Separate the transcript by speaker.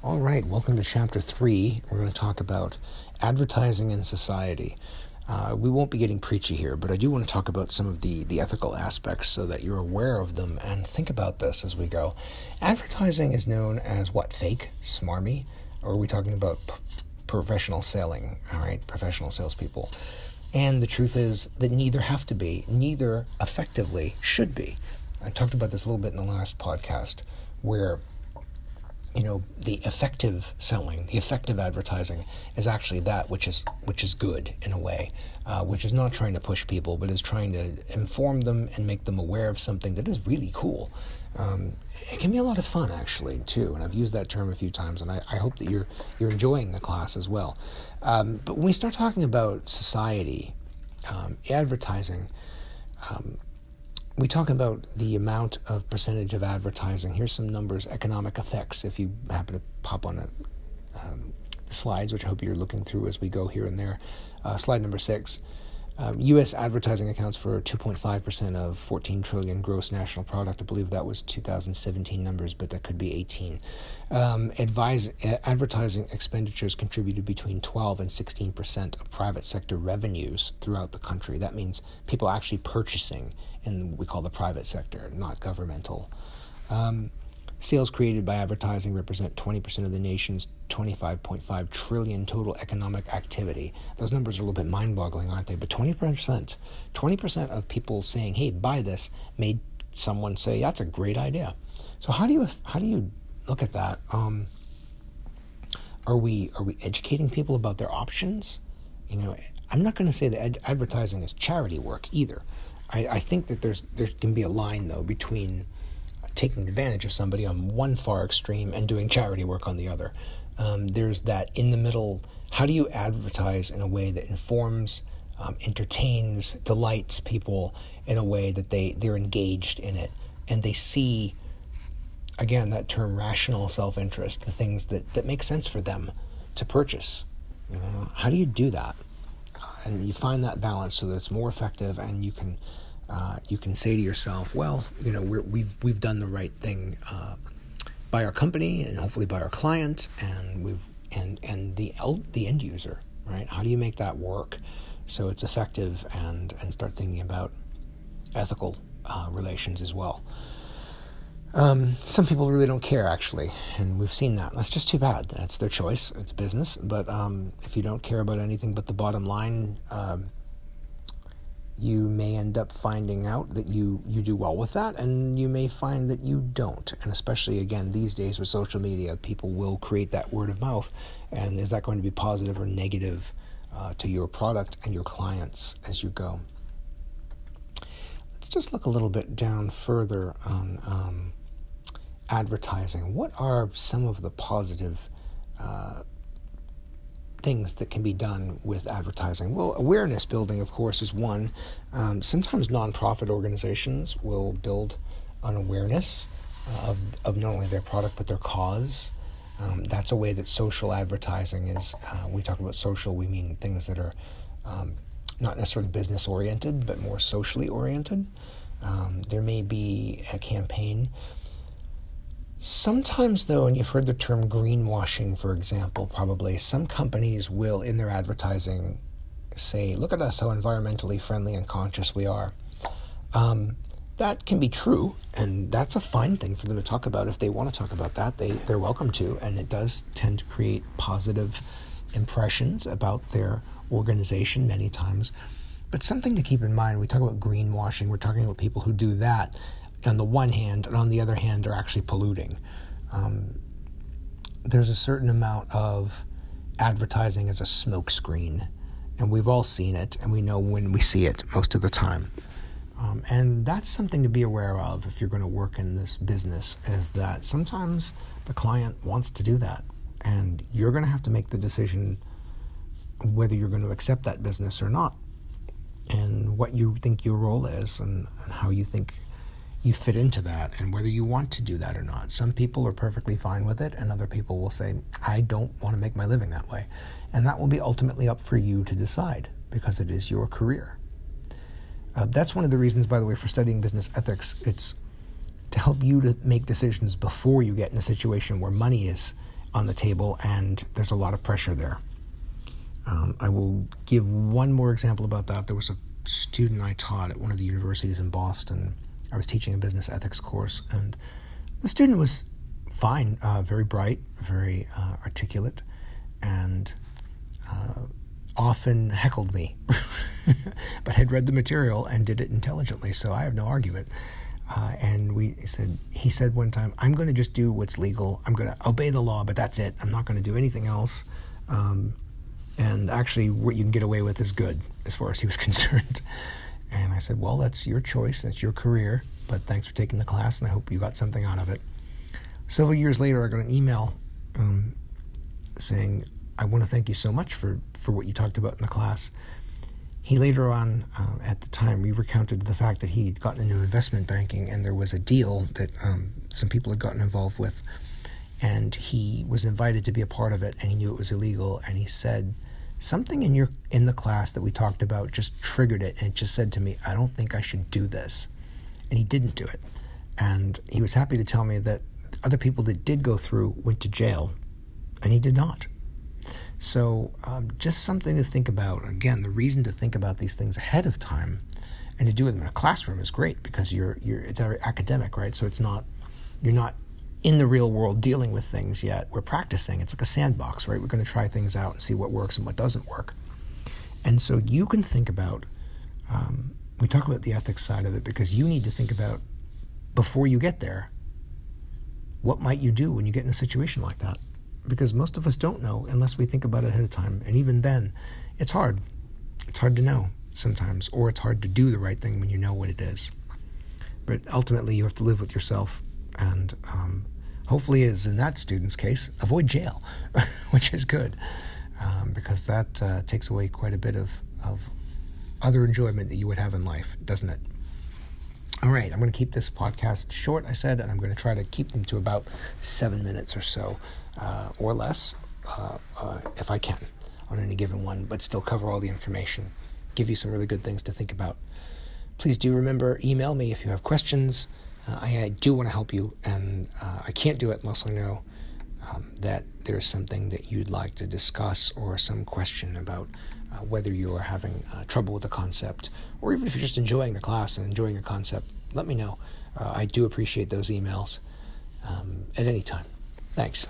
Speaker 1: All right, welcome to chapter three. We're going to talk about advertising in society. Uh, we won't be getting preachy here, but I do want to talk about some of the, the ethical aspects so that you're aware of them and think about this as we go. Advertising is known as what? Fake? Smarmy? Or are we talking about p- professional selling? All right, professional salespeople. And the truth is that neither have to be, neither effectively should be. I talked about this a little bit in the last podcast, where you know the effective selling the effective advertising is actually that which is which is good in a way uh, which is not trying to push people but is trying to inform them and make them aware of something that is really cool. Um, it can be a lot of fun actually too and i've used that term a few times and i, I hope that you're you're enjoying the class as well. Um, but when we start talking about society um, advertising um, we talk about the amount of percentage of advertising. Here's some numbers, economic effects, if you happen to pop on a, um, the slides, which I hope you're looking through as we go here and there. Uh, slide number six. Um, U.S. advertising accounts for 2.5% of 14 trillion gross national product. I believe that was 2017 numbers, but that could be 18. Um, advise, advertising expenditures contributed between 12 and 16% of private sector revenues throughout the country. That means people actually purchasing in we call the private sector, not governmental. Um, Sales created by advertising represent 20% of the nation's 25.5 trillion total economic activity. Those numbers are a little bit mind-boggling, aren't they? But 20%, 20% of people saying, "Hey, buy this," made someone say, "That's a great idea." So how do you how do you look at that? Um, are we are we educating people about their options? You know, I'm not going to say that ad- advertising is charity work either. I, I think that there's there can be a line though between taking advantage of somebody on one far extreme and doing charity work on the other. Um, there's that in the middle. How do you advertise in a way that informs, um, entertains, delights people in a way that they they're engaged in it and they see, again, that term rational self-interest, the things that that make sense for them to purchase. You know, how do you do that? And you find that balance so that it's more effective and you can uh, you can say to yourself, well, you know, we have we've, we've done the right thing uh, by our company and hopefully by our client, and we've and and the the end user, right? How do you make that work so it's effective and and start thinking about ethical uh, relations as well. Um, some people really don't care, actually, and we've seen that. That's just too bad. That's their choice. It's business. But um, if you don't care about anything but the bottom line, um, you may end up finding out that you, you do well with that, and you may find that you don't. And especially, again, these days with social media, people will create that word of mouth. And is that going to be positive or negative uh, to your product and your clients as you go? Let's just look a little bit down further on um, advertising. What are some of the positive uh, things that can be done with advertising? Well, awareness building, of course, is one. Um, sometimes nonprofit organizations will build an awareness uh, of, of not only their product but their cause. Um, that's a way that social advertising is. Uh, we talk about social, we mean things that are um, not necessarily business oriented, but more socially oriented. Um, there may be a campaign Sometimes, though, and you've heard the term greenwashing, for example, probably, some companies will, in their advertising, say, look at us, how environmentally friendly and conscious we are. Um, that can be true, and that's a fine thing for them to talk about. If they want to talk about that, they, they're welcome to, and it does tend to create positive impressions about their organization many times. But something to keep in mind we talk about greenwashing, we're talking about people who do that on the one hand, and on the other hand, are actually polluting. Um, there's a certain amount of advertising as a smokescreen, and we've all seen it, and we know when we see it most of the time. Um, and that's something to be aware of if you're going to work in this business, is that sometimes the client wants to do that, and you're going to have to make the decision whether you're going to accept that business or not, and what you think your role is, and, and how you think you fit into that and whether you want to do that or not. Some people are perfectly fine with it, and other people will say, I don't want to make my living that way. And that will be ultimately up for you to decide because it is your career. Uh, that's one of the reasons, by the way, for studying business ethics. It's to help you to make decisions before you get in a situation where money is on the table, and there's a lot of pressure there. Um, I will give one more example about that. There was a student I taught at one of the universities in Boston. I was teaching a business ethics course, and the student was fine, uh, very bright, very uh, articulate, and uh, often heckled me, but had read the material and did it intelligently. So I have no argument. Uh, and we said he said one time, "I'm going to just do what's legal. I'm going to obey the law, but that's it. I'm not going to do anything else." Um, and actually, what you can get away with is good, as far as he was concerned. And I said, "Well, that's your choice. That's your career. But thanks for taking the class, and I hope you got something out of it." Several years later, I got an email um, saying, "I want to thank you so much for for what you talked about in the class." He later on, uh, at the time, we recounted the fact that he'd gotten into investment banking and there was a deal that um, some people had gotten involved with. And he was invited to be a part of it and he knew it was illegal. And he said, Something in your in the class that we talked about just triggered it and it just said to me, I don't think I should do this. And he didn't do it. And he was happy to tell me that other people that did go through went to jail and he did not. So, um, just something to think about. Again, the reason to think about these things ahead of time and to do them in a classroom is great because you're you're it's academic, right? So it's not you're not in the real world dealing with things yet. We're practicing. It's like a sandbox, right? We're going to try things out and see what works and what doesn't work. And so you can think about. Um, we talk about the ethics side of it because you need to think about before you get there. What might you do when you get in a situation like that? because most of us don't know unless we think about it ahead of time. And even then, it's hard. It's hard to know sometimes, or it's hard to do the right thing when you know what it is. But ultimately, you have to live with yourself, and um, hopefully, as in that student's case, avoid jail, which is good, um, because that uh, takes away quite a bit of, of other enjoyment that you would have in life, doesn't it? All right, I'm going to keep this podcast short, I said, and I'm going to try to keep them to about seven minutes or so uh, or less uh, uh, if I can on any given one, but still cover all the information, give you some really good things to think about. Please do remember, email me if you have questions. Uh, I, I, do want to help you, and uh, I can't do it unless I know um, that there's something that you'd like to discuss or some question about uh, whether you are having trouble with the concept, or even if you're just enjoying the class and enjoying the concept, let me know. I do appreciate those emails um, at any time. Thanks.